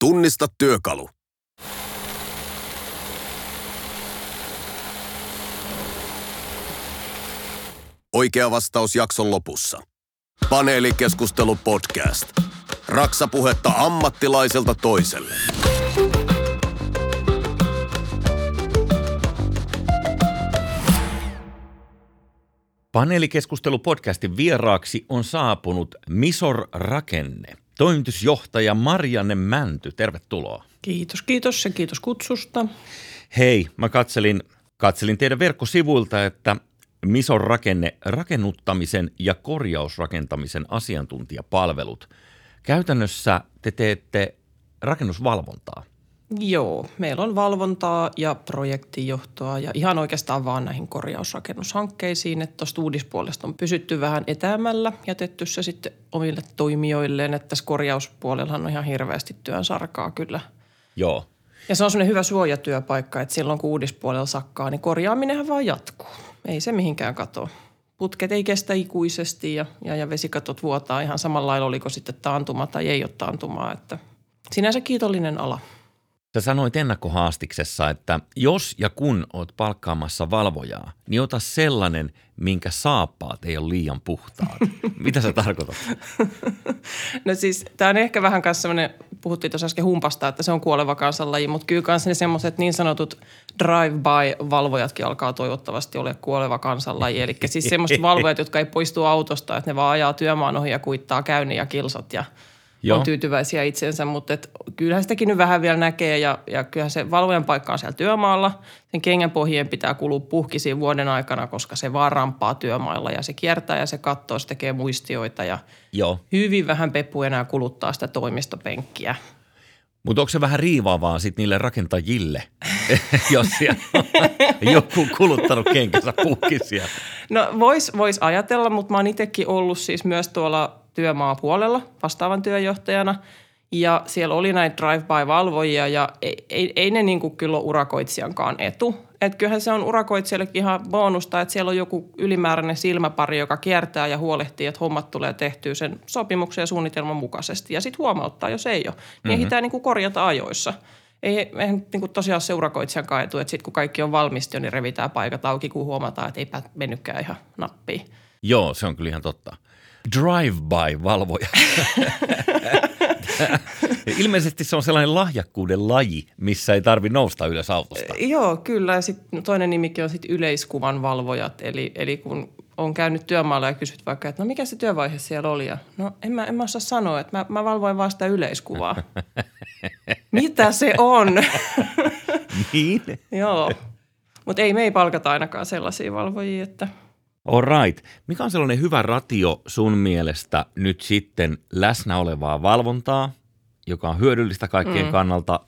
Tunnista työkalu. Oikea vastaus jakson lopussa. Paneelikeskustelu podcast. Raksapuhetta ammattilaiselta toiselle. Paneelikeskustelu podcastin vieraaksi on saapunut Misor Rakenne. Toimitusjohtaja Marianne Mänty, tervetuloa. Kiitos, kiitos ja kiitos kutsusta. Hei, mä katselin, katselin teidän verkkosivuilta, että Misor Rakenne rakennuttamisen ja korjausrakentamisen asiantuntijapalvelut. Käytännössä te teette rakennusvalvontaa. Joo, meillä on valvontaa ja projektijohtoa ja ihan oikeastaan vaan näihin korjausrakennushankkeisiin, että tuosta uudispuolesta on pysytty vähän etäämällä, jätetty se sitten omille toimijoilleen, että tässä korjauspuolellahan on ihan hirveästi työn sarkaa kyllä. Joo. Ja se on semmoinen hyvä suojatyöpaikka, että silloin kun uudispuolella sakkaa, niin korjaaminenhan vaan jatkuu. Ei se mihinkään katoa. Putket ei kestä ikuisesti ja, ja, ja vesikatot vuotaa ihan samalla lailla, oliko sitten taantuma tai ei ole taantumaa, että sinänsä kiitollinen ala. Sä sanoit ennakkohaastiksessa, että jos ja kun oot palkkaamassa valvojaa, niin ota sellainen, minkä saappaat ei ole liian puhtaat. Mitä sä tarkoitat? No siis tämä on ehkä vähän kanssa semmoinen, puhuttiin tuossa äsken humpasta, että se on kuoleva kansanlaji, mutta kyllä kanssa ne semmoiset niin sanotut drive-by-valvojatkin alkaa toivottavasti olla kuoleva kansanlaji. Eli siis semmoiset valvojat, jotka ei poistu autosta, että ne vaan ajaa työmaan ohi ja kuittaa käynnin ja kilsat ja – Joo. on tyytyväisiä itsensä, mutta et kyllähän sitäkin nyt vähän vielä näkee ja, ja kyllähän se valvojan paikka on siellä työmaalla. Sen kengän pohjien pitää kulua puhkisiin vuoden aikana, koska se vaan rampaa työmailla ja se kiertää ja se katsoo, se tekee muistioita ja Joo. hyvin vähän peppu enää kuluttaa sitä toimistopenkkiä. Mutta onko se vähän riivaavaa sitten niille rakentajille, jos joku kuluttanut kenkänsä puhkisia? No vois, vois ajatella, mutta mä oon itsekin ollut siis myös tuolla työmaapuolella vastaavan työjohtajana. Ja siellä oli näitä drive-by-valvojia ja ei, ei, ei ne niin kuin kyllä ole urakoitsijankaan etu. Että kyllähän se on urakoitsijallekin ihan bonusta, että siellä on joku ylimääräinen silmäpari, joka kiertää ja huolehtii, että hommat tulee tehtyä sen sopimuksen ja suunnitelman mukaisesti. Ja sitten huomauttaa, jos ei ole. Niin mm-hmm. ehditään niin kuin korjata ajoissa. Ei, eihän niin kuin tosiaan se urakoitsijan etu, että sitten kun kaikki on valmista, niin revitään paikat auki, kun huomataan, että eipä mennytkään ihan nappiin. Joo, se on kyllä ihan totta drive-by-valvoja. Ilmeisesti se on sellainen lahjakkuuden laji, missä ei tarvi nousta ylös autosta. Joo, kyllä. Ja sitten toinen nimikin on sit yleiskuvan valvojat. Eli, eli kun on käynyt työmaalla ja kysyt vaikka, että no mikä se työvaihe siellä oli? Ja no en mä, en mä osaa sanoa, että mä, mä valvoin vaan sitä yleiskuvaa. Mitä se on? niin? Joo. Mutta ei me ei palkata ainakaan sellaisia valvojia, että – All right. Mikä on sellainen hyvä ratio sun mielestä nyt sitten läsnä olevaa valvontaa, joka on hyödyllistä kaikkien mm. kannalta,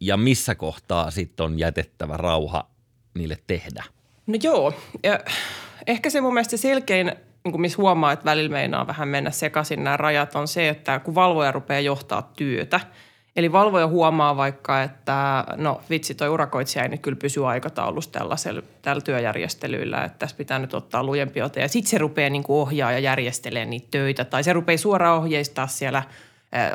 ja missä kohtaa sitten on jätettävä rauha niille tehdä? No joo, ja ehkä se mun mielestä selkein, niin kuin missä huomaa, että välillä meinaa vähän mennä sekaisin nämä rajat, on se, että kun valvoja rupeaa johtaa työtä – Eli valvoja huomaa vaikka, että no vitsi, toi urakoitsija ei nyt kyllä pysy aikataulussa tällaisella, tällä työjärjestelyillä, että tässä pitää nyt ottaa lujempi ote. Ja sitten se rupeaa niin ohjaa ja järjestelee niitä töitä. Tai se rupeaa suoraan ohjeistaa siellä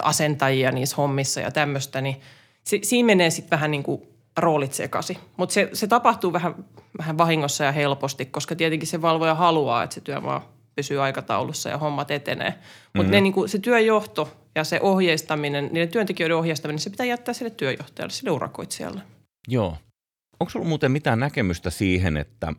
asentajia niissä hommissa ja tämmöistä. Niin se, siinä menee sitten vähän niin kuin roolit sekaisin. Mutta se, se tapahtuu vähän, vähän vahingossa ja helposti, koska tietenkin se valvoja haluaa, että se työmaa pysyy aikataulussa ja hommat etenee. Mutta mm-hmm. niin se työjohto ja se ohjeistaminen, niiden työntekijöiden ohjeistaminen, se pitää jättää sille työjohtajalle, sille urakoitsijalle. Joo. Onko sulla muuten mitään näkemystä siihen, että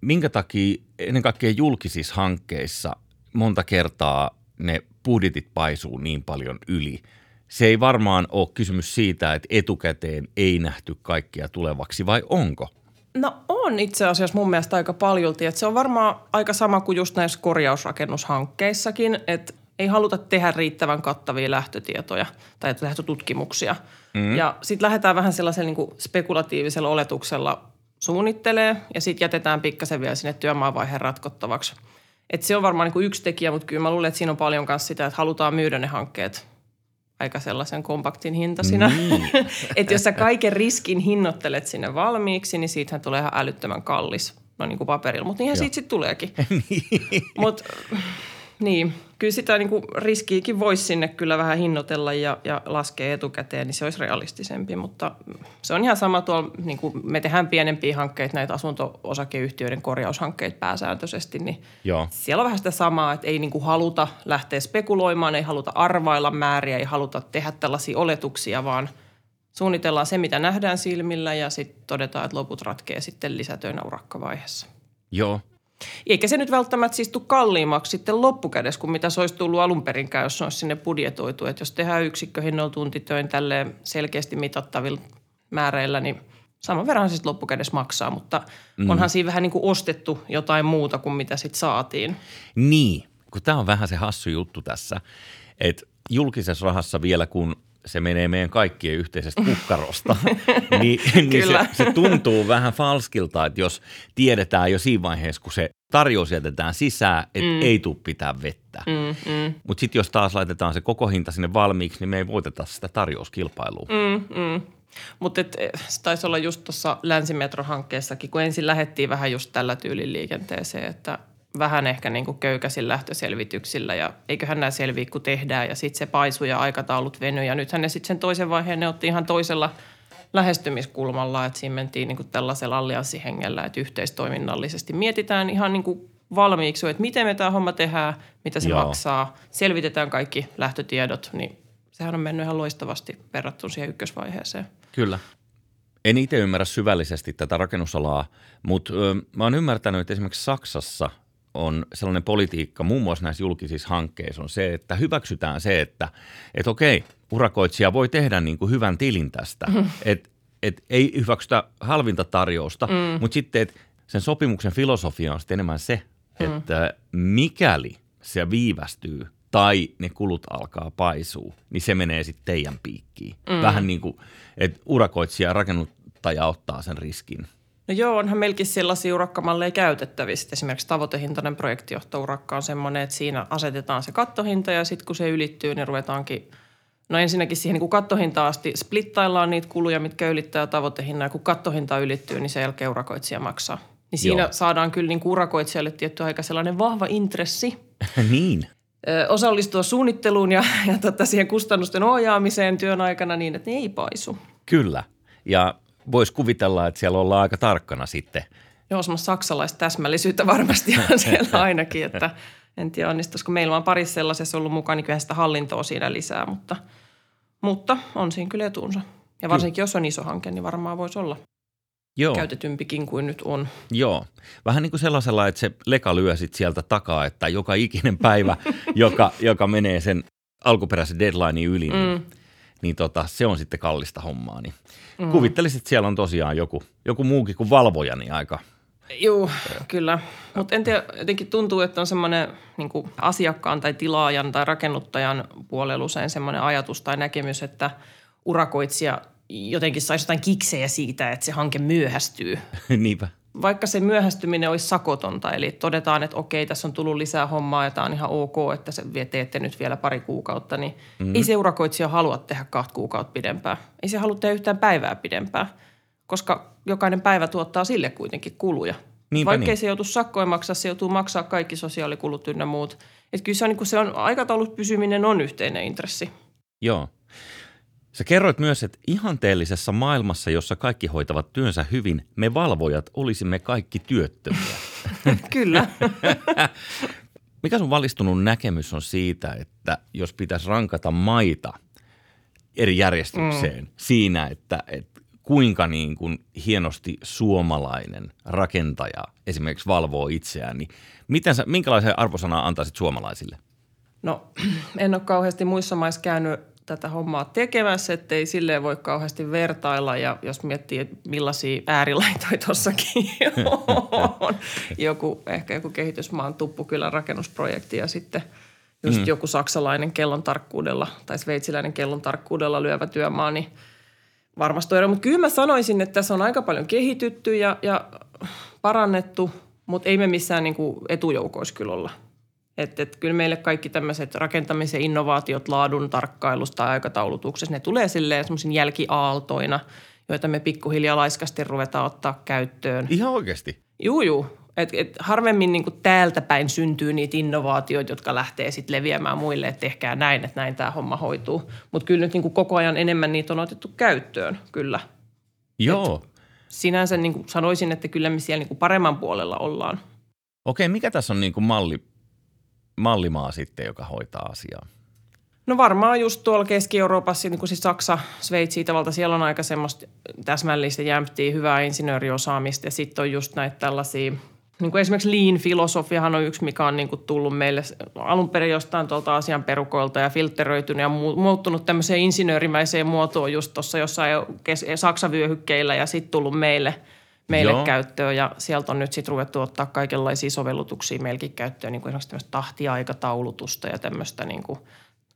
minkä takia ennen kaikkea julkisissa hankkeissa monta kertaa ne budjetit paisuu niin paljon yli? Se ei varmaan ole kysymys siitä, että etukäteen ei nähty kaikkia tulevaksi, vai onko? No on itse asiassa mun mielestä aika paljolti. Että se on varmaan aika sama kuin just näissä korjausrakennushankkeissakin, että ei haluta tehdä riittävän kattavia lähtötietoja tai lähtötutkimuksia. Mm. Ja sitten lähdetään vähän sellaisella niin spekulatiivisella oletuksella suunnittelee ja sitten jätetään pikkasen vielä sinne työmaavaiheen ratkottavaksi. Et se on varmaan niin yksi tekijä, mutta kyllä mä luulen, että siinä on paljon myös sitä, että halutaan myydä ne hankkeet aika sellaisen kompaktin hintaisina. Mm. että jos sä kaiken riskin hinnoittelet sinne valmiiksi, niin siitähän tulee ihan älyttömän kallis. No niin kuin paperilla, mutta niinhän Joo. siitä sitten tuleekin. niin. Mutta niin, kyllä sitä niin kuin riskiikin voisi sinne kyllä vähän hinnoitella ja, ja laskea etukäteen, niin se olisi realistisempi. Mutta se on ihan sama tuolla, niin kuin me tehdään pienempiä hankkeita, näitä asunto-osakeyhtiöiden korjaushankkeita pääsääntöisesti, niin Joo. siellä on vähän sitä samaa, että ei niin kuin haluta lähteä spekuloimaan, ei haluta arvailla määriä, ei haluta tehdä tällaisia oletuksia, vaan suunnitellaan se, mitä nähdään silmillä ja sitten todetaan, että loput ratkee sitten lisätöinä urakkavaiheessa. Joo. Eikä se nyt välttämättä siis tule kalliimmaksi sitten loppukädessä kuin mitä se olisi tullut alun perinkään, jos se olisi sinne budjetoitu. Että jos tehdään yksikköhinnoilla tuntitöin tälle selkeästi mitattavilla määreillä, niin saman verran se sitten loppukädessä maksaa. Mutta mm. onhan siinä vähän niin kuin ostettu jotain muuta kuin mitä sitten saatiin. Niin, kun tämä on vähän se hassu juttu tässä, että julkisessa rahassa vielä kun se menee meidän kaikkien yhteisestä kukkarosta, niin, niin se, se tuntuu vähän falskilta, että jos tiedetään jo siinä vaiheessa, kun se tarjous jätetään sisään, että mm. ei tule pitää vettä. Mm, mm. Mutta sitten jos taas laitetaan se koko hinta sinne valmiiksi, niin me ei voiteta sitä tarjouskilpailua. Mm, mm. Mutta se taisi olla just tuossa länsimetrohankkeessakin, kun ensin lähdettiin vähän just tällä tyylin liikenteeseen, että vähän ehkä niin kuin köykäisin lähtöselvityksillä ja eiköhän nämä selviä, kun tehdään ja sitten se paisu ja aikataulut veny ja nythän ne sitten sen toisen vaiheen ne otti ihan toisella lähestymiskulmalla, että siinä mentiin niin kuin tällaisella allianssihengellä, että yhteistoiminnallisesti mietitään ihan niin kuin valmiiksi, että miten me tämä homma tehdään, mitä se Joo. maksaa, selvitetään kaikki lähtötiedot, niin sehän on mennyt ihan loistavasti verrattuna siihen ykkösvaiheeseen. Kyllä. En itse ymmärrä syvällisesti tätä rakennusalaa, mutta ö, mä oon ymmärtänyt, että esimerkiksi Saksassa – on sellainen politiikka muun muassa näissä julkisissa hankkeissa on se, että hyväksytään se, että, että okei, urakoitsija voi tehdä niin kuin hyvän tilin tästä, mm. että et ei hyväksytä halvinta tarjousta, mm. mutta sitten että sen sopimuksen filosofia on sitten enemmän se, mm. että mikäli se viivästyy tai ne kulut alkaa paisua, niin se menee sitten teidän piikkiin. Mm. Vähän niin kuin, että urakoitsija ja rakennuttaja ottaa sen riskin. No joo, onhan meilläkin sellaisia urakkamalleja käytettävissä. Esimerkiksi tavoitehintainen projektijohtourakka on semmoinen, että siinä asetetaan se kattohinta ja sitten kun se ylittyy, niin ruvetaankin No ensinnäkin siihen niin kattohinta asti splittaillaan niitä kuluja, mitkä ylittää tavoitehinnan. Ja kun kattohinta ylittyy, niin se jälkeen urakoitsija maksaa. Niin siinä Joo. saadaan kyllä niin urakoitsijalle tietty aika sellainen vahva intressi. niin. Ö, osallistua suunnitteluun ja, ja tota siihen kustannusten ohjaamiseen työn aikana niin, että ne ei paisu. Kyllä. Ja voisi kuvitella, että siellä ollaan aika tarkkana sitten. Joo, semmoista saksalaista täsmällisyyttä varmasti on siellä ainakin, että en tiedä onnistuisiko. Meillä on parissa sellaisessa ollut mukana, niin kyllä sitä hallintoa siinä lisää, mutta, mutta on siinä kyllä etuunsa. Ja varsinkin jos on iso hanke, niin varmaan voisi olla Joo. käytetympikin kuin nyt on. Joo. Vähän niin kuin sellaisella, että se leka lyö sit sieltä takaa, että joka ikinen päivä, joka, joka menee sen alkuperäisen deadlinein yli, niin, mm. niin tota, se on sitten kallista hommaa. Niin Mm. Kuvittelisit, että siellä on tosiaan joku, joku muukin kuin valvoja, niin aika Joo, kyllä. Mutta en tiedä, jotenkin tuntuu, että on semmoinen niin asiakkaan tai tilaajan tai rakennuttajan puolella usein semmoinen ajatus tai näkemys, että urakoitsija jotenkin saisi jotain kiksejä siitä, että se hanke myöhästyy. Niinpä vaikka se myöhästyminen olisi sakotonta, eli todetaan, että okei, tässä on tullut lisää hommaa ja tämä on ihan ok, että se teette nyt vielä pari kuukautta, niin mm-hmm. ei se urakoitsija halua tehdä kahta kuukautta pidempään. Ei se halua tehdä yhtään päivää pidempään, koska jokainen päivä tuottaa sille kuitenkin kuluja. Niinpä Vaikkei niin. se joutu sakkoja maksaa, se joutuu maksaa kaikki sosiaalikulut ynnä muut. Että kyllä se on, niin se on aikataulut pysyminen on yhteinen intressi. Joo. Sä kerroit myös, että ihanteellisessa maailmassa, jossa kaikki hoitavat työnsä hyvin, me valvojat olisimme kaikki työttömiä. Kyllä. Mikä sun valistunut näkemys on siitä, että jos pitäisi rankata maita eri järjestykseen mm. siinä, että, että kuinka niin kuin hienosti suomalainen rakentaja esimerkiksi valvoo itseään, niin miten sä, minkälaisen arvosanaa antaisit suomalaisille? No en ole kauheasti muissa maissa käynyt tätä hommaa tekemässä, ettei silleen voi kauheasti vertailla. Ja jos miettii, että millaisia äärilaitoja tuossakin on. joku, ehkä joku kehitysmaan tuppukylän rakennusprojekti ja sitten just mm. joku saksalainen kellon tarkkuudella tai sveitsiläinen kellon tarkkuudella lyövä työmaa, niin varmasti ero. Mutta kyllä mä sanoisin, että tässä on aika paljon kehitytty ja, ja parannettu, mutta ei me missään niin etujoukoissa kyllä olla – että et kyllä meille kaikki tämmöiset rakentamisen innovaatiot laadun tarkkailusta ja aikataulutuksessa, ne tulee silleen semmoisin jälkiaaltoina, joita me pikkuhiljaa laiskasti ruvetaan ottaa käyttöön. Ihan oikeasti? Juu, juu. Et, et harvemmin niin kuin täältä päin syntyy niitä innovaatioita, jotka lähtee sitten leviämään muille, että tehkää näin, että näin tämä homma hoituu. Mutta kyllä nyt niin kuin koko ajan enemmän niitä on otettu käyttöön, kyllä. Joo. Et sinänsä niin kuin sanoisin, että kyllä me siellä niin kuin paremman puolella ollaan. Okei, mikä tässä on niin kuin malli, mallimaa sitten, joka hoitaa asiaa? No varmaan just tuolla Keski-Euroopassa, niin kuin siis Saksa, Sveitsi, Itävalta, siellä on aika semmoista täsmällistä jämptiä, hyvää insinööriosaamista ja sitten on just näitä tällaisia – niin kuin esimerkiksi lean-filosofiahan on yksi, mikä on niin kuin tullut meille alun perin jostain tuolta asian perukoilta ja filteröitynyt ja muuttunut tämmöiseen insinöörimäiseen muotoon just tuossa jossain Saksavyöhykkeillä ja sitten tullut meille, meille käyttöön. Ja sieltä on nyt sitten ruvettu ottaa kaikenlaisia sovellutuksia meilläkin käyttöön, niin kuin esimerkiksi tämmöistä tahtiaikataulutusta ja tämmöistä niin kuin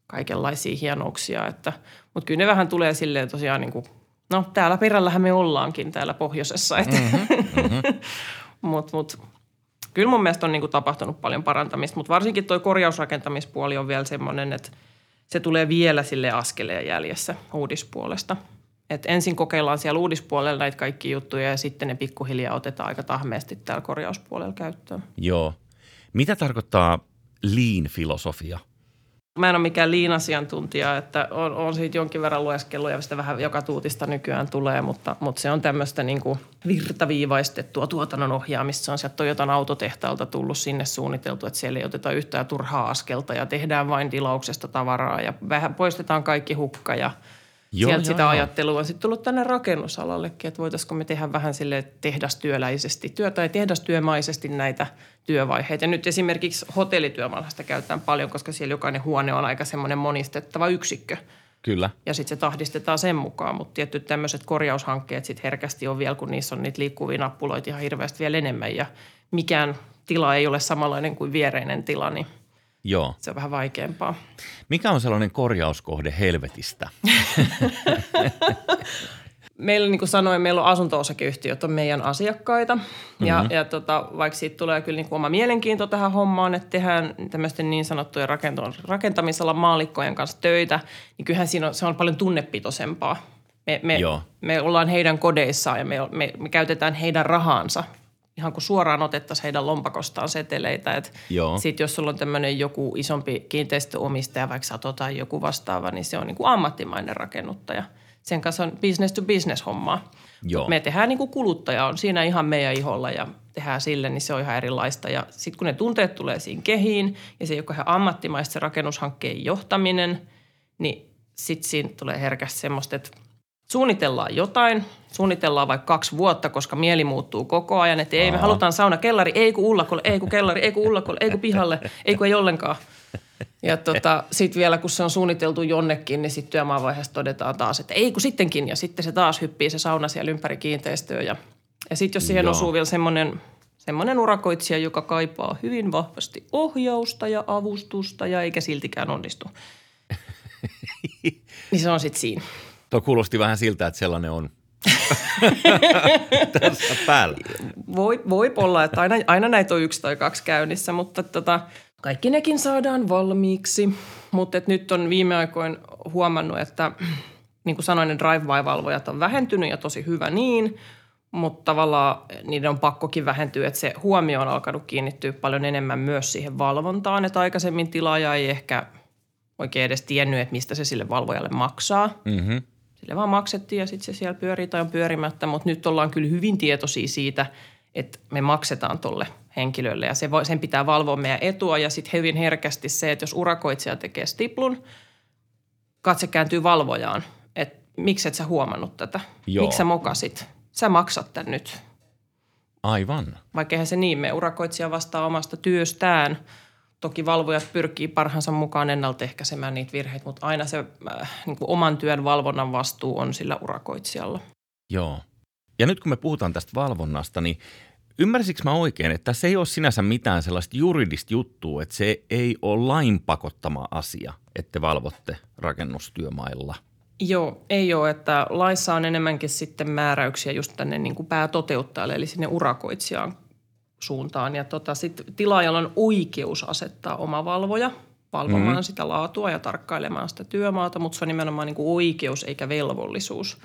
kaikenlaisia hienouksia. Että, mutta kyllä ne vähän tulee silleen tosiaan niin kuin, no täällä perällähän me ollaankin täällä pohjoisessa. Että mm-hmm, mm-hmm. Mutta mut, kyllä mun mielestä on niinku tapahtunut paljon parantamista, mutta varsinkin tuo korjausrakentamispuoli on vielä semmoinen, että se tulee vielä sille askeleen jäljessä uudispuolesta. Et ensin kokeillaan siellä uudispuolella näitä kaikki juttuja ja sitten ne pikkuhiljaa otetaan aika tahmeesti täällä korjauspuolella käyttöön. Joo. Mitä tarkoittaa lean-filosofia? Mä en ole mikään liinasiantuntija, että on, on siitä jonkin verran lueskellut ja sitä vähän joka tuutista nykyään tulee, mutta, mutta se on tämmöistä niin kuin virtaviivaistettua tuotannon ohjaamista. Se on sieltä Toyotan autotehtaalta tullut sinne suunniteltu, että siellä ei oteta yhtään turhaa askelta ja tehdään vain tilauksesta tavaraa ja vähän poistetaan kaikki hukka ja – Joo, Sieltä joo, sitä joo. ajattelua on sitten tullut tänne rakennusalallekin, että voitaisiko me tehdä vähän sille tehdastyöläisesti työ, tai tehdastyömaisesti näitä työvaiheita. Nyt esimerkiksi hotellityömaalla käytetään paljon, koska siellä jokainen huone on aika semmoinen monistettava yksikkö. Kyllä. Ja sitten se tahdistetaan sen mukaan, mutta tietty tämmöiset korjaushankkeet sitten herkästi on vielä, kun niissä on niitä liikkuvia nappuloita ihan hirveästi vielä enemmän ja mikään tila ei ole samanlainen kuin viereinen tila, niin – Joo. Se on vähän vaikeampaa. Mikä on sellainen korjauskohde helvetistä? meillä, niin kuin sanoin, meillä on asunto-osakeyhtiöt on meidän asiakkaita. Mm-hmm. Ja, ja tota, vaikka siitä tulee kyllä niin kuin oma mielenkiinto tähän hommaan, että tehdään tämmöisten niin sanottujen rakentamisella maalikkojen kanssa töitä, niin kyllähän siinä on, se on paljon tunnepitoisempaa. Me, me, me ollaan heidän kodeissaan ja me, me, me käytetään heidän rahansa ihan kuin suoraan otettaisiin heidän lompakostaan seteleitä. Sitten jos sulla on tämmöinen joku isompi kiinteistöomistaja, vaikka Sato tai joku vastaava, niin se on niin kuin ammattimainen rakennuttaja. Sen kanssa on business to business hommaa. Joo. Me tehdään niin kuin kuluttaja on siinä ihan meidän iholla ja tehdään sille, niin se on ihan erilaista. Ja sitten kun ne tunteet tulee siinä kehiin ja se ei ole ammattimaista se rakennushankkeen johtaminen, niin sitten siinä tulee herkästi semmoista, että – suunnitellaan jotain, suunnitellaan vaikka kaksi vuotta, koska mieli muuttuu koko ajan, että ei, me halutaan sauna kellari, ei kun ullakolle, ei kun kellari, ei kun ullakolle, ei kun pihalle, ei kun ei ollenkaan. Ja tota, sitten vielä, kun se on suunniteltu jonnekin, niin sitten työmaavaiheessa todetaan taas, että ei kun sittenkin. Ja sitten se taas hyppii se sauna siellä ympäri kiinteistöä. Ja, ja sitten jos siihen Joo. osuu vielä semmoinen semmoinen urakoitsija, joka kaipaa hyvin vahvasti ohjausta ja avustusta ja eikä siltikään onnistu. niin se on sitten siinä. Tuo kuulosti vähän siltä, että sellainen on tässä päällä. Voi, voi olla, että aina, aina näitä on yksi tai kaksi käynnissä, mutta tota, kaikki nekin saadaan valmiiksi. Mutta nyt on viime aikoina huomannut, että niin kuin sanoin, ne drive-by-valvojat on vähentynyt ja tosi hyvä niin, mutta tavallaan niiden on pakkokin vähentyä, että se huomio on alkanut kiinnittyä paljon enemmän myös siihen valvontaan, että aikaisemmin tilaaja ei ehkä oikein edes tiennyt, että mistä se sille valvojalle maksaa. Mm-hmm. Sille vaan maksettiin ja sitten se siellä pyörii tai on pyörimättä, mutta nyt ollaan kyllä hyvin tietoisia siitä, että me maksetaan tolle henkilölle ja se voi, sen pitää valvoa meidän etua ja sitten hyvin herkästi se, että jos urakoitsija tekee stiplun, katse kääntyy valvojaan, että miksi et sä huomannut tätä, miksi sä mokasit, sä maksat tän nyt. Aivan. Vaikka eihän se niin me urakoitsija vastaa omasta työstään – Toki valvojat pyrkii parhaansa mukaan ennaltaehkäisemään niitä virheitä, mutta aina se äh, niin kuin oman työn valvonnan vastuu on sillä urakoitsijalla. Joo. Ja nyt kun me puhutaan tästä valvonnasta, niin ymmärsikö mä oikein, että se ei ole sinänsä mitään sellaista juridista juttua, että se ei ole lain pakottama asia, että te valvotte rakennustyömailla? Joo, ei ole, että laissa on enemmänkin sitten määräyksiä just tänne niin kuin päätoteuttajalle, eli sinne urakoitsijaan suuntaan. Ja tota, sitten tilaajalla on oikeus asettaa oma valvoja valvomaan mm-hmm. sitä laatua ja tarkkailemaan sitä työmaata, mutta se on nimenomaan niin kuin oikeus eikä velvollisuus.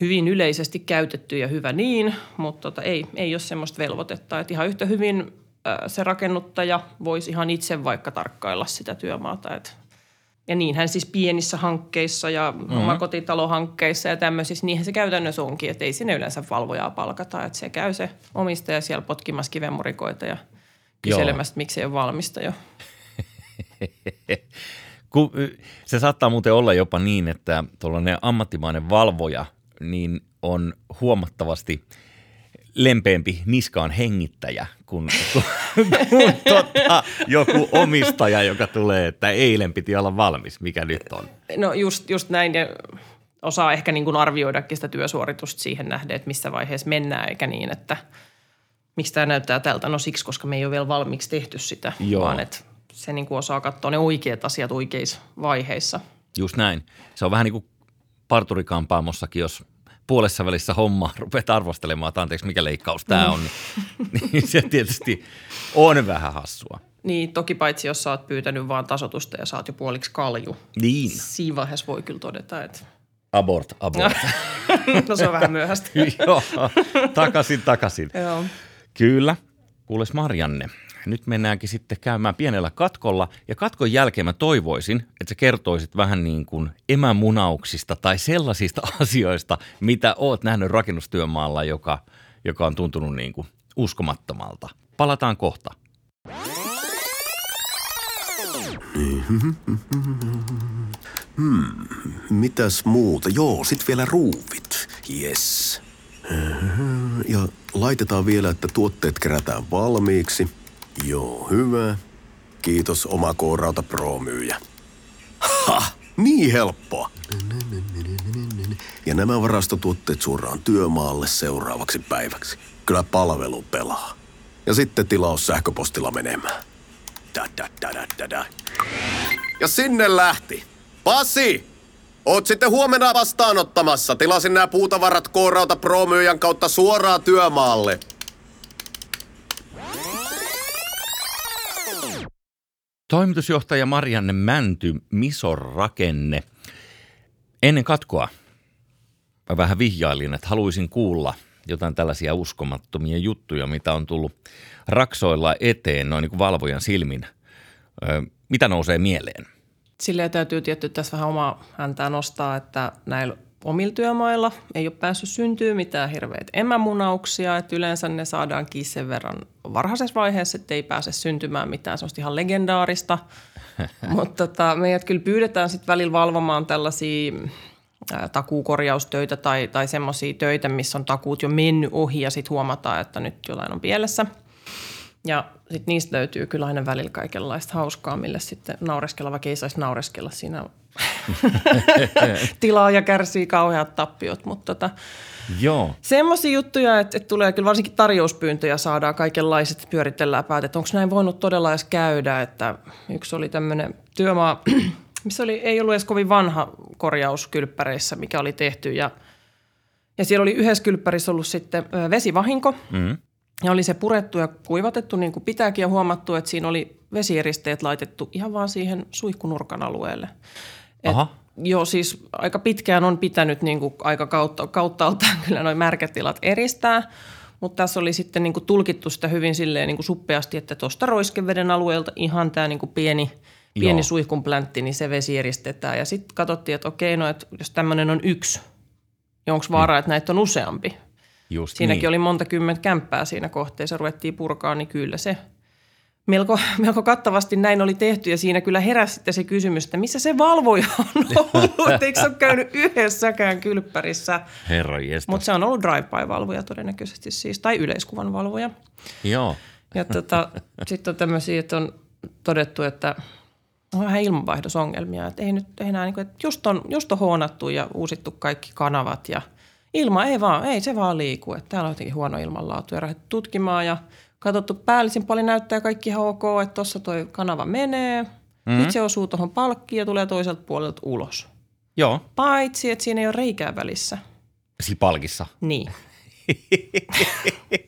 hyvin yleisesti käytetty ja hyvä niin, mutta tota, ei, ei ole semmoista velvoitetta. Että ihan yhtä hyvin se rakennuttaja voisi ihan itse vaikka tarkkailla sitä työmaata. Että ja niinhän siis pienissä hankkeissa ja mm-hmm. omakotitalohankkeissa ja tämmöisissä, niinhän se käytännössä onkin, että ei sinne yleensä valvojaa palkata. Että se käy se omistaja siellä potkimassa kivemurikoita ja kyselemässä, että miksi ei ole valmista jo. se saattaa muuten olla jopa niin, että tuollainen ammattimainen valvoja niin on huomattavasti – lempeämpi niskaan hengittäjä kuin, kuin, kuin tota, joku omistaja, joka tulee, että eilen piti olla valmis, mikä nyt on. No just, just näin ja osaa ehkä niin kuin arvioidakin sitä työsuoritusta siihen nähden, että missä vaiheessa mennään, eikä niin, että miksi tämä näyttää tältä. No siksi, koska me ei ole vielä valmiiksi tehty sitä, Joo. vaan että se niin kuin osaa katsoa ne oikeat asiat oikeissa vaiheissa. Just näin. Se on vähän niin kuin parturikampaamossakin, jos – puolessa välissä hommaa rupeat arvostelemaan, että anteeksi mikä leikkaus tämä on, niin, niin se tietysti on vähän hassua. Niin, toki paitsi jos sä oot pyytänyt vaan tasotusta ja saat jo puoliksi kalju. Niin. Siinä vaiheessa voi kyllä todeta, että... Abort, abort. no se on vähän myöhäistä. Joo, takaisin, takaisin. Joo. Kyllä. Kuules Marianne, nyt mennäänkin sitten käymään pienellä katkolla. Ja katkon jälkeen mä toivoisin, että sä kertoisit vähän niin kuin emämunauksista tai sellaisista asioista, mitä oot nähnyt rakennustyömaalla, joka, joka on tuntunut niin kuin uskomattomalta. Palataan kohta. Hmm, mitäs muuta? Joo, sit vielä ruuvit. Yes. Ja laitetaan vielä, että tuotteet kerätään valmiiksi – Joo, hyvä. Kiitos oma K-Rauta Pro-myyjä. Ha! Niin helppoa. Ja nämä varastotuotteet suoraan työmaalle seuraavaksi päiväksi. Kyllä palvelu pelaa. Ja sitten tilaus sähköpostilla menemään. Da, da, da, da, da, da. Ja sinne lähti. Pasi! Oot sitten huomenna vastaanottamassa. Tilasin nämä puutavarat K-Rauta Pro-myyjän kautta suoraan työmaalle. Toimitusjohtaja Marianne Mänty, Mison rakenne. Ennen katkoa mä vähän vihjailin, että haluaisin kuulla jotain tällaisia uskomattomia juttuja, mitä on tullut raksoilla eteen noin niin kuin valvojan silmin. mitä nousee mieleen? Silleen täytyy tietty tässä vähän omaa häntää nostaa, että näillä omilla työmailla ei ole päässyt syntyä mitään hirveitä emämunauksia, että yleensä ne saadaankin sen verran varhaisessa vaiheessa, että ei pääse syntymään mitään sellaista ihan legendaarista. Mutta tota, meidät kyllä pyydetään sitten välillä valvomaan tällaisia takuukorjaustöitä tai, tai semmoisia töitä, missä on takuut jo mennyt ohi ja sitten huomataan, että nyt jotain on pielessä. Ja sitten niistä löytyy kyllä aina välillä kaikenlaista hauskaa, mille sitten naureskella, vaikka ei saisi naureskella siinä tilaaja kärsii kauheat tappiot, mutta tota, Joo. Semmoisia juttuja, että, että tulee kyllä varsinkin tarjouspyyntöjä saadaan kaikenlaiset pyöritellään päät, että onko näin voinut todella edes käydä, että yksi oli tämmöinen työmaa, missä oli, ei ollut edes kovin vanha korjaus kylppäreissä, mikä oli tehty ja, ja siellä oli yhdessä kylppärissä ollut sitten vesivahinko mm. Ja oli se purettu ja kuivatettu niin kuin pitääkin ja huomattu, että siinä oli vesieristeet laitettu ihan vaan siihen suihkunurkan alueelle. Aha. joo, siis aika pitkään on pitänyt niin kuin aika kautta, kauttaaltaan kyllä noin märkätilat eristää, mutta tässä oli sitten niin kuin tulkittu sitä hyvin silleen niin kuin suppeasti, että tuosta roiskeveden alueelta ihan tämä niin kuin pieni, pieni suihkunpläntti, niin se vesi eristetään. Ja sitten katsottiin, että okei, no että jos tämmöinen on yksi, niin onko vaara, mm. että näitä on useampi? Just Siinäkin niin. oli monta kymmentä kämppää siinä kohteessa, ruvettiin purkaa, niin kyllä se – melko, melko kattavasti näin oli tehty ja siinä kyllä heräsi sitten se kysymys, että missä se valvoja on ollut, eikö se ole käynyt yhdessäkään kylppärissä. Herra Mutta se on ollut drive-by-valvoja todennäköisesti siis, tai yleiskuvan valvoja. Joo. Ja tota, sitten on tämmöisiä, että on todettu, että on vähän ilmanvaihdosongelmia, että ei nyt enää, niin kuin, että just on, just on huonattu ja uusittu kaikki kanavat ja ilma ei vaan, ei se vaan liiku, että täällä on jotenkin huono ilmanlaatu ja tutkimaan ja – katsottu päällisin puolin näyttää kaikki ihan ok, että tuossa toi kanava menee. Mm-hmm. Nyt se osuu tuohon palkkiin ja tulee toiselta puolelta ulos. Joo. Paitsi, että siinä ei ole reikää välissä. Siinä palkissa? Niin.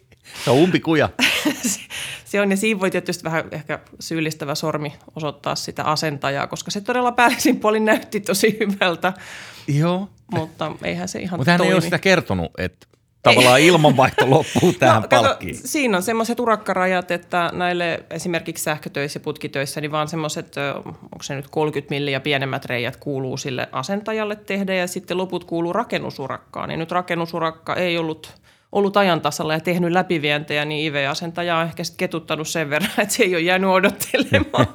Se on umpikuja. se on, ja siinä voi tietysti vähän ehkä syyllistävä sormi osoittaa sitä asentajaa, koska se todella päällisin puolin näytti tosi hyvältä. Joo. Mutta eihän se ihan Mutta hän toimi. ei ole sitä kertonut, että tavallaan ilmanvaihto loppuu tähän No, kato, palkkiin. Siinä on semmoiset urakkarajat, että näille esimerkiksi sähkötöissä ja putkitöissä, niin vaan semmoiset, onko se nyt 30 milliä pienemmät reijät kuuluu sille asentajalle tehdä ja sitten loput kuuluu rakennusurakkaan. Niin nyt rakennusurakka ei ollut ollut ajan tasalla ja tehnyt läpivientejä, niin IV-asentaja on ehkä sitten ketuttanut sen verran, että se ei ole jäänyt odottelemaan.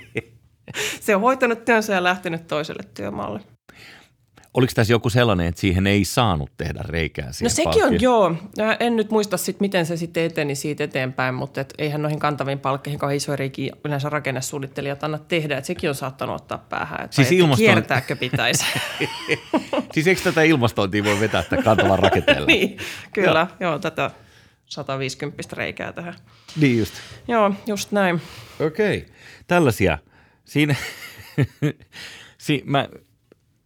se on hoitanut työnsä ja lähtenyt toiselle työmaalle. Oliko tässä joku sellainen, että siihen ei saanut tehdä reikää No siihen sekin palkkiin? on, joo. En nyt muista sit, miten se sitten eteni siitä eteenpäin, mutta et eihän noihin kantaviin palkkeihin kauhean isoja reikiä yleensä rakennesuunnittelijat anna tehdä. Et sekin on saattanut ottaa päähän, että, Siis että ilmaston- kiertääkö pitäisi. Siis eikö tätä ilmastointia voi vetää tämän kantavan rakenteella? niin, kyllä. Joo. joo, tätä 150 reikää tähän. Niin just. Joo, just näin. Okei. Okay. Tällaisia. Siinä, si, mä,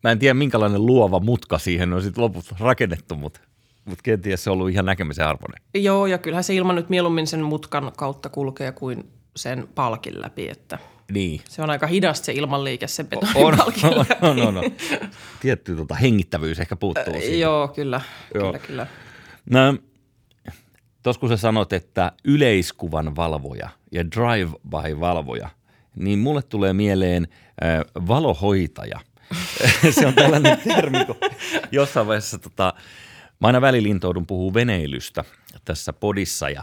mä en tiedä minkälainen luova mutka siihen on sitten loput rakennettu, mutta, mutta kenties se on ollut ihan näkemisen arvoinen. Joo, ja kyllähän se ilman nyt mieluummin sen mutkan kautta kulkee kuin sen palkin läpi, että Niin. se on aika hidasta se ilmanliike sen On, betonipalkin on, läpi. on, on, on. Tietty tota, hengittävyys ehkä puuttuu siitä. Joo, kyllä, Joo. kyllä, kyllä. No, tuossa kun sä sanot, että yleiskuvan valvoja ja drive-by-valvoja, niin mulle tulee mieleen äh, valohoitaja. se on tällainen termi, kun jossain vaiheessa tota, mä aina välilintoudun puhuu veneilystä tässä podissa ja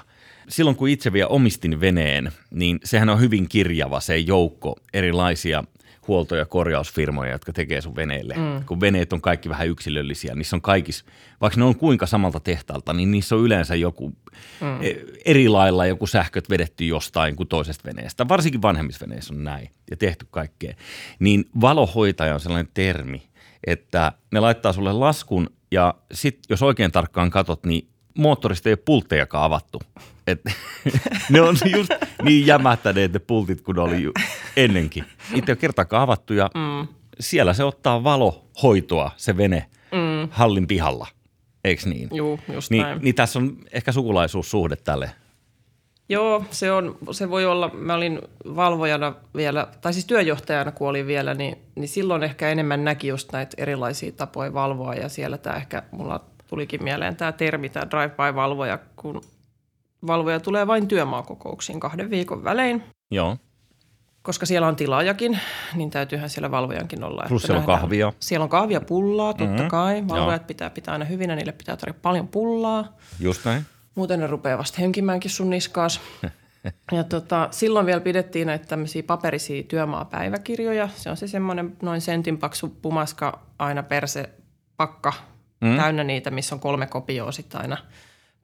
silloin kun itse vielä omistin veneen, niin sehän on hyvin kirjava se joukko erilaisia huolto- ja korjausfirmoja, jotka tekee sun veneelle. Mm. Kun veneet on kaikki vähän yksilöllisiä, niissä on kaikissa, vaikka ne on kuinka samalta tehtaalta, niin niissä on yleensä joku mm. eri lailla joku sähköt vedetty jostain kuin toisesta veneestä. Varsinkin vanhemmissa veneissä on näin ja tehty kaikkea. Niin valohoitaja on sellainen termi, että ne laittaa sulle laskun ja sit jos oikein tarkkaan katot, niin moottorista ei ole pulttejakaan avattu. Et, ne on just niin jämähtäneet ne pultit kuin ne oli ennenkin. Niitä ei ole kertaakaan avattu ja mm. siellä se ottaa valohoitoa se vene mm. hallin pihalla. Eikö niin? Juu, just niin, näin. niin tässä on ehkä sukulaisuussuhde tälle. Joo, se, on, se voi olla, mä olin valvojana vielä, tai siis työjohtajana kun olin vielä, niin, niin silloin ehkä enemmän näki just näitä erilaisia tapoja valvoa ja siellä tämä ehkä, mulla tulikin mieleen tämä termi, tämä drive-by-valvoja, kun valvoja tulee vain työmaakokouksiin kahden viikon välein, Joo. koska siellä on tilaajakin, niin täytyyhän siellä valvojankin olla. Plus siellä on nähdään- kahvia. Siellä on kahvia pullaa, totta Mhm. kai. Valvojat Joo. pitää pitää aina hyvinä, niille pitää tarjota paljon pullaa. Just näin. Muuten ne rupeaa vasta henkimäänkin sun niskaas. Ja tota, silloin vielä pidettiin näitä tämmöisiä paperisia työmaapäiväkirjoja. Se on se semmoinen noin sentin paksu pumaska aina per se pakka mm. täynnä niitä, missä on kolme kopioa sitten aina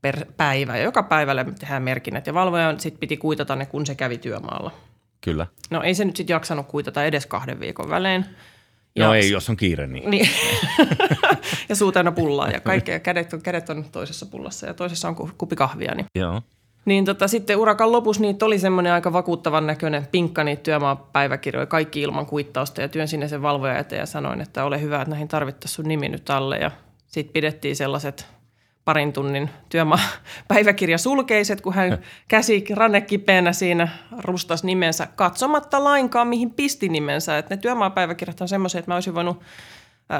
per päivä. Ja joka päivälle tehdään merkinnät ja valvojan sitten piti kuitata ne, kun se kävi työmaalla. Kyllä. No ei se nyt sitten jaksanut kuitata edes kahden viikon välein. No Ja ei, jos on kiire, niin. niin. ja suu täynnä pullaa ja kaikkea. Kädet on, kädet on toisessa pullassa ja toisessa on ku- kuppi kahvia. Niin, Joo. niin tota, sitten urakan lopussa niitä oli semmoinen aika vakuuttavan näköinen pinkka niitä työmaapäiväkirjoja, kaikki ilman kuittausta ja työn sinne sen valvoja eteen ja sanoin, että ole hyvä, että näihin tarvittaisiin sun nimi nyt alle. Ja sitten pidettiin sellaiset parin tunnin työmaapäiväkirjasulkeiset, kun hän käsi ranne kipeänä siinä rustas nimensä katsomatta lainkaan, mihin pisti nimensä. Että ne työmaapäiväkirjat on semmoisia, että mä olisin voinut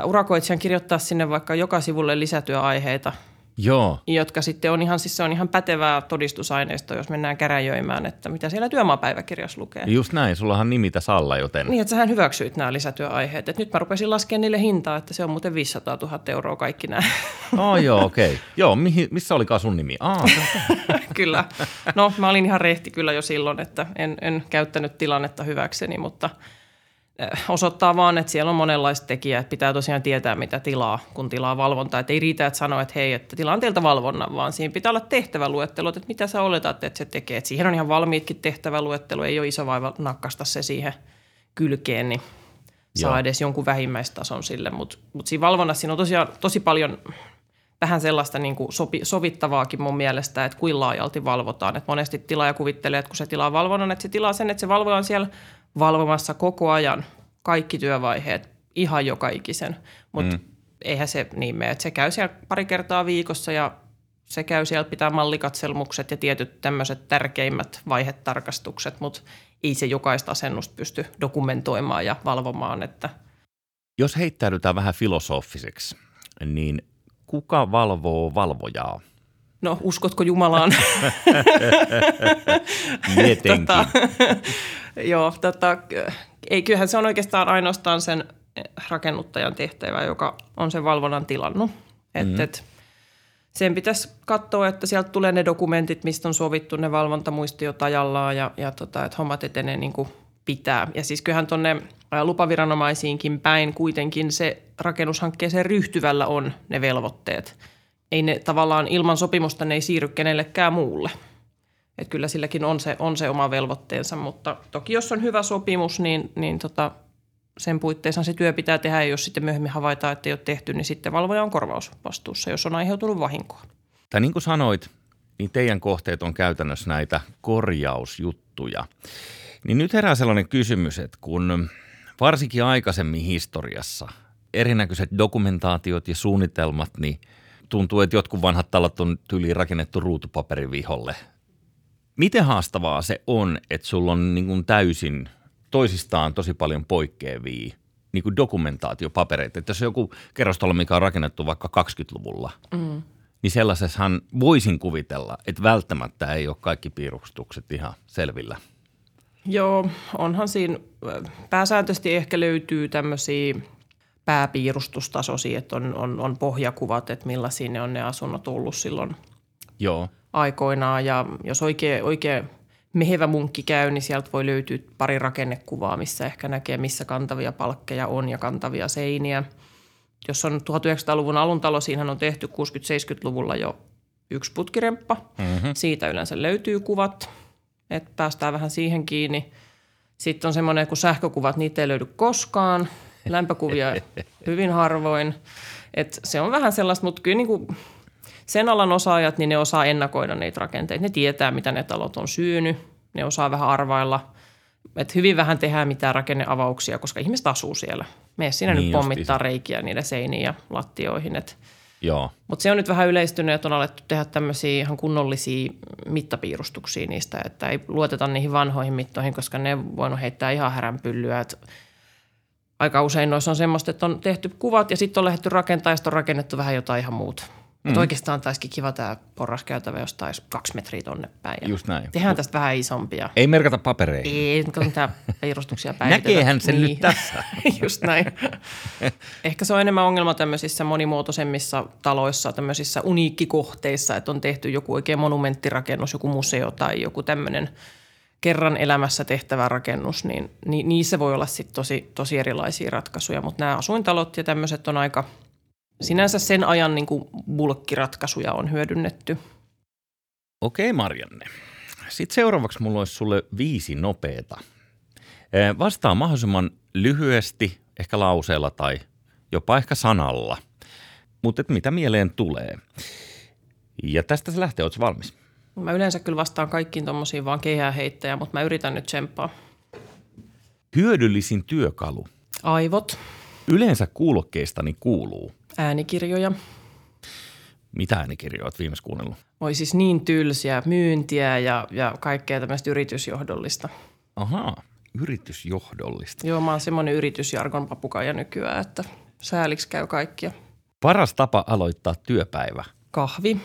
urakoitsijan kirjoittaa sinne vaikka joka sivulle lisätyöaiheita, Joo. jotka sitten on ihan, siis se on ihan pätevää todistusaineistoa, jos mennään käräjöimään, että mitä siellä työmaapäiväkirjassa lukee. Just näin, sullahan nimi tässä alla, joten Niin, että sähän hyväksyit nämä lisätyöaiheet. Et nyt mä rupesin laskemaan niille hintaa, että se on muuten 500 000 euroa kaikki nämä. Oh, joo, okei. Okay. Joo, mihin, missä olikaan sun nimi? Aa, kyllä. No, mä olin ihan rehti kyllä jo silloin, että en, en käyttänyt tilannetta hyväkseni, mutta osoittaa vaan, että siellä on monenlaista tekijää. Että pitää tosiaan tietää, mitä tilaa, kun tilaa valvontaa. Että ei riitä, että sanoo, että hei, että tilaan teiltä valvonnan, vaan siinä pitää olla tehtäväluettelot, että mitä sä oletat, että se tekee. Että siihen on ihan valmiitkin tehtäväluettelo, ei ole iso vaiva nakkasta se siihen kylkeen, niin saa Joo. edes jonkun vähimmäistason sille. Mutta mut siinä valvonnassa siinä on tosiaan tosi paljon vähän sellaista niin kuin sopi, sovittavaakin mun mielestä, että kuin laajalti valvotaan. Et monesti tilaaja kuvittelee, että kun se tilaa valvonnan, että se tilaa sen, että se valvoja on siellä valvomassa koko ajan kaikki työvaiheet, ihan joka ikisen. Mutta mm. eihän se niin mene, että se käy siellä pari kertaa viikossa ja se käy siellä pitää mallikatselmukset ja tietyt tämmöiset tärkeimmät vaihetarkastukset, mutta ei se jokaista asennusta pysty dokumentoimaan ja valvomaan. Että. Jos heittäydytään vähän filosofiseksi, niin kuka valvoo valvojaa? No, uskotko Jumalaan? Tietenkin. tota, joo, tota, ei, kyllähän se on oikeastaan ainoastaan sen rakennuttajan tehtävä, joka on sen valvonnan tilannut. Et, mm. et, sen pitäisi katsoa, että sieltä tulee ne dokumentit, mistä on sovittu ne valvontamuistiot ajallaan ja, ja tota, että hommat etenee niin kuin pitää. Ja siis kyllähän tuonne lupaviranomaisiinkin päin kuitenkin se rakennushankkeeseen ryhtyvällä on ne velvoitteet. Ei ne tavallaan ilman sopimusta ne ei siirry kenellekään muulle. Että kyllä silläkin on se, on se oma velvoitteensa, mutta toki jos on hyvä sopimus, niin, niin tota, sen puitteissa se työ pitää tehdä, ja jos sitten myöhemmin havaitaan, että ei ole tehty, niin sitten valvoja on korvausvastuussa, jos on aiheutunut vahinkoa. Tai niin kuin sanoit, niin teidän kohteet on käytännössä näitä korjausjuttuja. Niin nyt herää sellainen kysymys, että kun varsinkin aikaisemmin historiassa erinäköiset dokumentaatiot ja suunnitelmat, niin tuntuu, että jotkut vanhat talot on tyyliin rakennettu ruutupaperin viholle. Miten haastavaa se on, että sulla on niin kuin täysin toisistaan tosi paljon poikkeavia niin kuin dokumentaatiopapereita. Että jos joku kerrostalo, mikä on rakennettu vaikka 20-luvulla, mm. niin sellaisessahan voisin kuvitella, että välttämättä ei ole kaikki piirustukset ihan selvillä. Joo, onhan siinä, pääsääntöisesti ehkä löytyy tämmöisiä pääpiirustustasoisia, että on, on, on pohjakuvat, että millaisia ne on ne asunnot ollut silloin Joo. aikoinaan. Ja jos oikein, oikein mehevä munkki käy, niin sieltä voi löytyä pari rakennekuvaa, missä ehkä näkee, missä kantavia palkkeja on ja kantavia seiniä. Jos on 1900-luvun alun talo, siinä on tehty 60-70-luvulla jo yksi putkiremppa. Mm-hmm. Siitä yleensä löytyy kuvat, että päästään vähän siihen kiinni. Sitten on semmoinen, kun sähkökuvat, niitä ei löydy koskaan. Lämpökuvia hyvin harvoin. Et se on vähän sellaista, mutta kyllä niin kuin sen alan osaajat, niin ne osaa ennakoida niitä rakenteita. Ne tietää, mitä ne talot on syynyt. Ne osaa vähän arvailla. Et hyvin vähän tehdään mitään rakenneavauksia, koska ihmiset asuu siellä. Mene sinne niin nyt pommittaa justiinsa. reikiä niiden seiniin ja lattioihin. Et Joo. Mutta se on nyt vähän yleistynyt, että on alettu tehdä tämmöisiä ihan kunnollisia mittapiirustuksia niistä, että ei luoteta niihin vanhoihin mittoihin, koska ne voinut heittää ihan häränpyllyä. Et aika usein noissa on semmoista, että on tehty kuvat ja sitten on lähdetty rakentamaan ja on rakennettu vähän jotain ihan muuta. Mm. Mutta oikeastaan taisikin kiva tämä porraskäytävä, jos taisi kaksi metriä tonne päin. Just näin. Tehdään tästä vähän isompia. Ei merkata papereihin. Ei, kun mitä piirustuksia päivitetään. Näkeehän sen niin. nyt tässä. Just näin. Ehkä se on enemmän ongelma tämmöisissä monimuotoisemmissa taloissa, tämmöisissä uniikkikohteissa, että on tehty joku oikein monumenttirakennus, joku museo tai joku tämmöinen kerran elämässä tehtävä rakennus, niin, niin niissä voi olla sitten tosi, tosi erilaisia ratkaisuja. Mutta nämä asuintalot ja tämmöiset on aika – sinänsä sen ajan niin kuin bulkkiratkaisuja on hyödynnetty. Okei Marjanne. Sitten seuraavaksi mulla olisi sulle viisi nopeeta. Vastaa mahdollisimman lyhyesti, ehkä lauseella tai jopa ehkä sanalla. Mutta mitä mieleen tulee? Ja tästä se lähtee, oletko valmis? Mä yleensä kyllä vastaan kaikkiin tuommoisiin vaan keihääheittäjä, mutta mä yritän nyt tsemppaa. Hyödyllisin työkalu? Aivot. Yleensä kuulokkeistani kuuluu? äänikirjoja. Mitä äänikirjoja olet viimeksi kuunnellut? Oi siis niin tylsiä, myyntiä ja, ja kaikkea tämmöistä yritysjohdollista. Ahaa, yritysjohdollista. Joo, mä oon semmoinen yritysjargon papukaija nykyään, että sääliksi käy kaikkia. Paras tapa aloittaa työpäivä? Kahvi.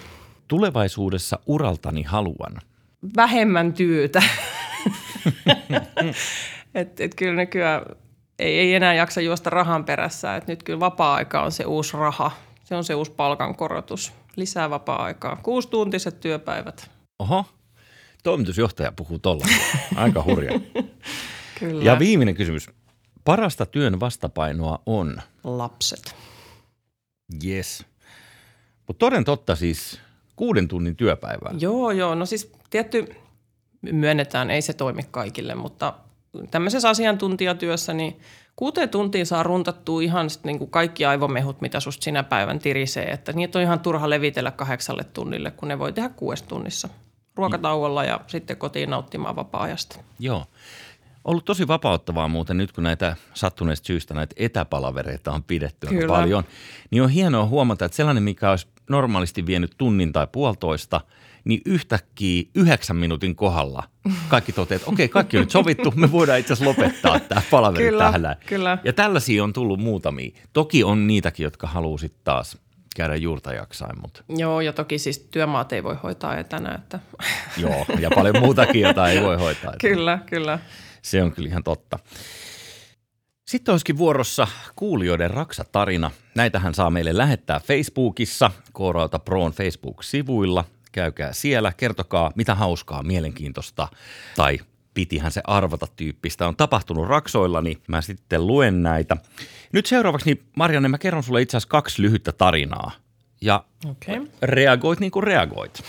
Tulevaisuudessa uraltani haluan? Vähemmän työtä. et, et kyllä nykyään ei, ei enää jaksa juosta rahan perässä. Et nyt kyllä vapaa-aika on se uusi raha. Se on se uusi palkankorotus. Lisää vapaa-aikaa. Kuusi-tuntiset työpäivät. Oho. Toimitusjohtaja puhuu tolla. Aika hurja. kyllä. Ja viimeinen kysymys. Parasta työn vastapainoa on? Lapset. Yes. Mutta toden totta siis kuuden tunnin työpäivää. Joo, joo. No siis tietty myönnetään, ei se toimi kaikille, mutta tämmöisessä asiantuntijatyössä, niin kuuteen tuntiin saa runtattua ihan sit niin kuin kaikki aivomehut, mitä susta sinä päivän tirisee. Että niitä on ihan turha levitellä kahdeksalle tunnille, kun ne voi tehdä kuudessa tunnissa. Ruokatauolla ja sitten kotiin nauttimaan vapaa-ajasta. Joo. Ollut tosi vapauttavaa muuten nyt, kun näitä sattuneista syystä näitä etäpalavereita on pidetty aika Kyllä. paljon. Niin on hienoa huomata, että sellainen, mikä olisi normaalisti vienyt tunnin tai puolitoista, niin yhtäkkiä yhdeksän minuutin kohdalla kaikki toteavat, että okei, kaikki on nyt sovittu, me voidaan itse asiassa lopettaa tämä palaveri Kyllä, tähän. kyllä. Ja tällaisia on tullut muutamia. Toki on niitäkin, jotka haluaa sitten taas käydä juurta jaksain, mutta Joo, ja toki siis työmaat ei voi hoitaa etänä, että joo, ja paljon muutakin, jota ei voi hoitaa. kyllä, kyllä. Se on kyllä ihan totta. Sitten olisikin vuorossa kuulijoiden raksatarina. Näitähän saa meille lähettää Facebookissa, Koorauta Proon Facebook-sivuilla. Käykää siellä, kertokaa mitä hauskaa, mielenkiintoista tai pitihän se arvata tyyppistä on tapahtunut raksoilla, niin mä sitten luen näitä. Nyt seuraavaksi, niin Marianne, mä kerron sulle itse asiassa kaksi lyhyttä tarinaa. Ja. Okay. reagoit niin kuin reagoit.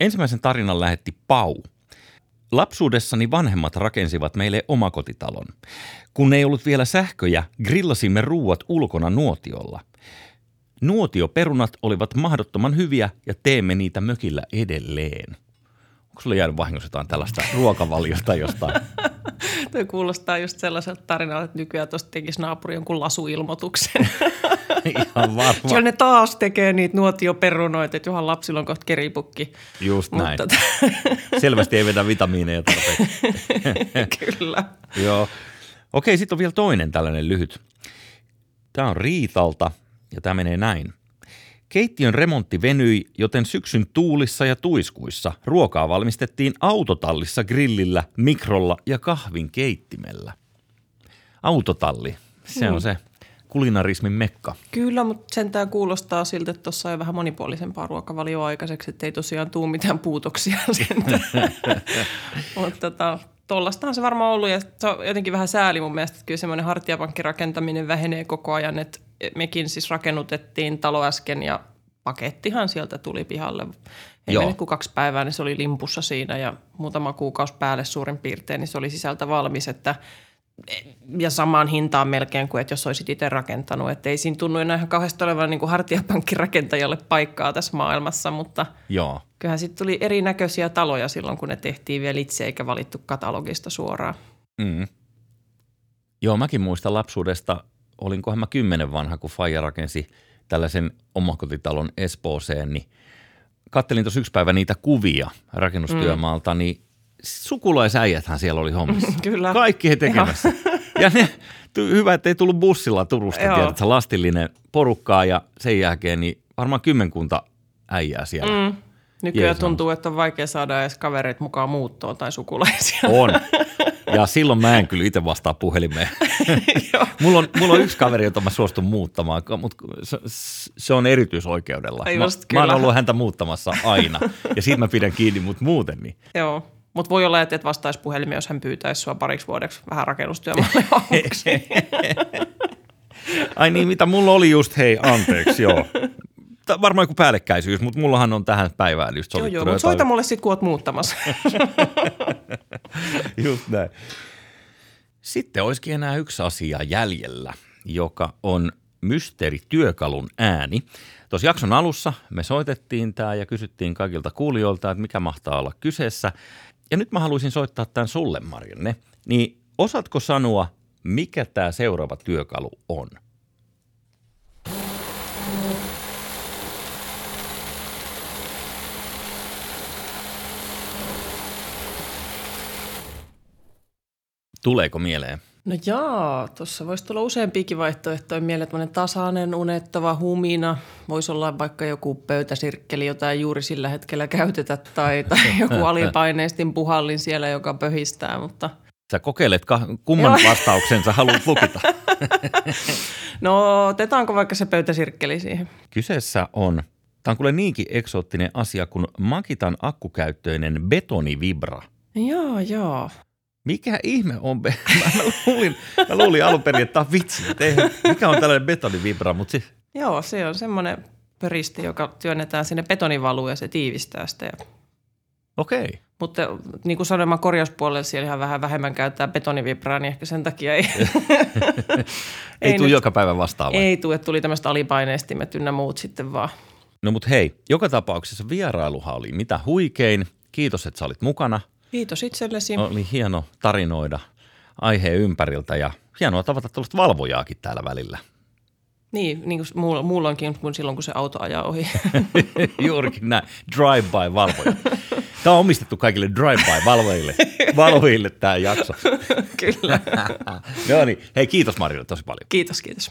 Ensimmäisen tarinan lähetti Pau. Lapsuudessani vanhemmat rakensivat meille omakotitalon. Kun ei ollut vielä sähköjä, grillasimme ruuat ulkona nuotiolla. Nuotioperunat olivat mahdottoman hyviä ja teemme niitä mökillä edelleen. Onko sulle jäänyt vahingossa jotain tällaista ruokavaliota jostain? Tuo kuulostaa just sellaiselta tarinalta, että nykyään tuosta tekisi naapuri jonkun lasuilmoituksen. Ihan varma. Siellä ne taas tekee niitä nuotioperunoita, että johan lapsilla on kohta keripukki. Just näin. Mutta Selvästi ei vedä vitamiineja tarpeeksi. kyllä. Joo. Okei, sitten on vielä toinen tällainen lyhyt. Tämä on Riitalta ja tämä menee näin. Keittiön remontti venyi, joten syksyn tuulissa ja tuiskuissa ruokaa valmistettiin autotallissa grillillä, mikrolla ja kahvin keittimellä. Autotalli, se on se kulinarismin mekka. Kyllä, mutta sentään kuulostaa siltä, että tuossa on vähän monipuolisempaa ruokavalioa aikaiseksi, että ei tosiaan tuu mitään puutoksia mutta tota, tollastahan se varmaan ollut ja se on jotenkin vähän sääli mun mielestä, että kyllä semmoinen hartiapankkirakentaminen vähenee koko ajan, että mekin siis rakennutettiin talo äsken ja pakettihan sieltä tuli pihalle. Ei Joo. mennyt kuin kaksi päivää, niin se oli limpussa siinä ja muutama kuukausi päälle suurin piirtein, niin se oli sisältä valmis, että ja samaan hintaan melkein kuin, että jos olisit itse rakentanut. Että ei siinä tunnu enää ihan kauheasti olevan niin hartiapankkirakentajalle paikkaa tässä maailmassa, mutta Joo. kyllähän sitten tuli erinäköisiä taloja silloin, kun ne tehtiin vielä itse eikä valittu katalogista suoraan. Mm. Joo, mäkin muistan lapsuudesta, olinkohan mä kymmenen vanha, kun Faija rakensi tällaisen omakotitalon Espooseen, niin kattelin tuossa yksi päivä niitä kuvia rakennustyömaalta, mm. niin sukulaisäijäthän siellä oli hommissa. Kyllä. Kaikki he tekemässä. Ja ne, ty- hyvä, että ei tullut bussilla Turusta, Joo. tiedät, sä, lastillinen porukkaa ja sen jälkeen niin varmaan kymmenkunta äijää siellä. Mm. Nykyään Jees, tuntuu, että on vaikea saada edes kavereita mukaan muuttoon tai sukulaisia. On. Ja silloin mä en kyllä itse vastaa puhelimeen. Mulla, on, mulla on yksi kaveri, jota mä suostun muuttamaan, mutta se, se on erityisoikeudella. Ai Mä, just, mä oon ollut häntä muuttamassa aina. Ja siitä mä pidän kiinni, mutta muuten niin. Joo. Mutta voi olla, että et vastaisi puhelimeen, jos hän pyytäisi sua pariksi vuodeksi vähän rakennustyömaalle. Ai niin, mitä mulla oli just, hei, anteeksi, joo. Tää varmaan joku päällekkäisyys, mutta mullahan on tähän päivään just joo, joo, mutta soita mulle sitten, kun oot muuttamassa. Just näin. Sitten olisikin enää yksi asia jäljellä, joka on mysteerityökalun ääni. Tuossa jakson alussa me soitettiin tämä ja kysyttiin kaikilta kuulijoilta, että mikä mahtaa olla kyseessä. Ja nyt mä haluaisin soittaa tämän sulle, Marjanne. Niin osaatko sanoa, mikä tämä seuraava työkalu on? Tuleeko mieleen? No jaa, tuossa voisi tulla useampiakin vaihtoehtoja mieleen, tämmöinen tasainen, unettava humina. Voisi olla vaikka joku pöytäsirkkeli, jota ei juuri sillä hetkellä käytetä, tai, tai joku alipaineistin puhallin siellä, joka pöhistää, mutta Sä kokeilet, ka- kumman Joo. vastauksen sä haluat lukita. no otetaanko vaikka se pöytäsirkkeli siihen? Kyseessä on, tämä on kuule niinkin eksoottinen asia kuin Makitan akkukäyttöinen betonivibra. Joo, joo. Mikä ihme on? Be- mä, luulin, mä luulin alun perin, että tämä on vitsi. Että mikä on tällainen betonivibra, mutta siis, Joo, se on semmoinen pöristi, joka työnnetään sinne betonivaluun ja se tiivistää sitä. Okei. Okay. Mutta niin kuin sanoin, mä korjauspuolella siellä ihan vähän vähemmän käyttää betonivibraa, niin ehkä sen takia ei, Ei, ei tule nyt- joka päivä vastaan vai? ei tule, että tuli tämmöistä alipaineistimet ynnä muut sitten vaan. No mutta hei, joka tapauksessa vierailuhan oli mitä huikein. Kiitos, että sä olit mukana. Kiitos itsellesi. Oli hieno tarinoida aiheen ympäriltä ja hienoa tavata tuollaista valvojaakin täällä välillä. Niin, niin kuin muulla, muulloinkin kuin silloin, kun se auto ajaa ohi. Juurikin näin, drive-by-valvoja. Tämä on omistettu kaikille drive-by-valvojille valvojille tämä jakso. Kyllä. no niin, hei kiitos Marjolle tosi paljon. Kiitos, kiitos.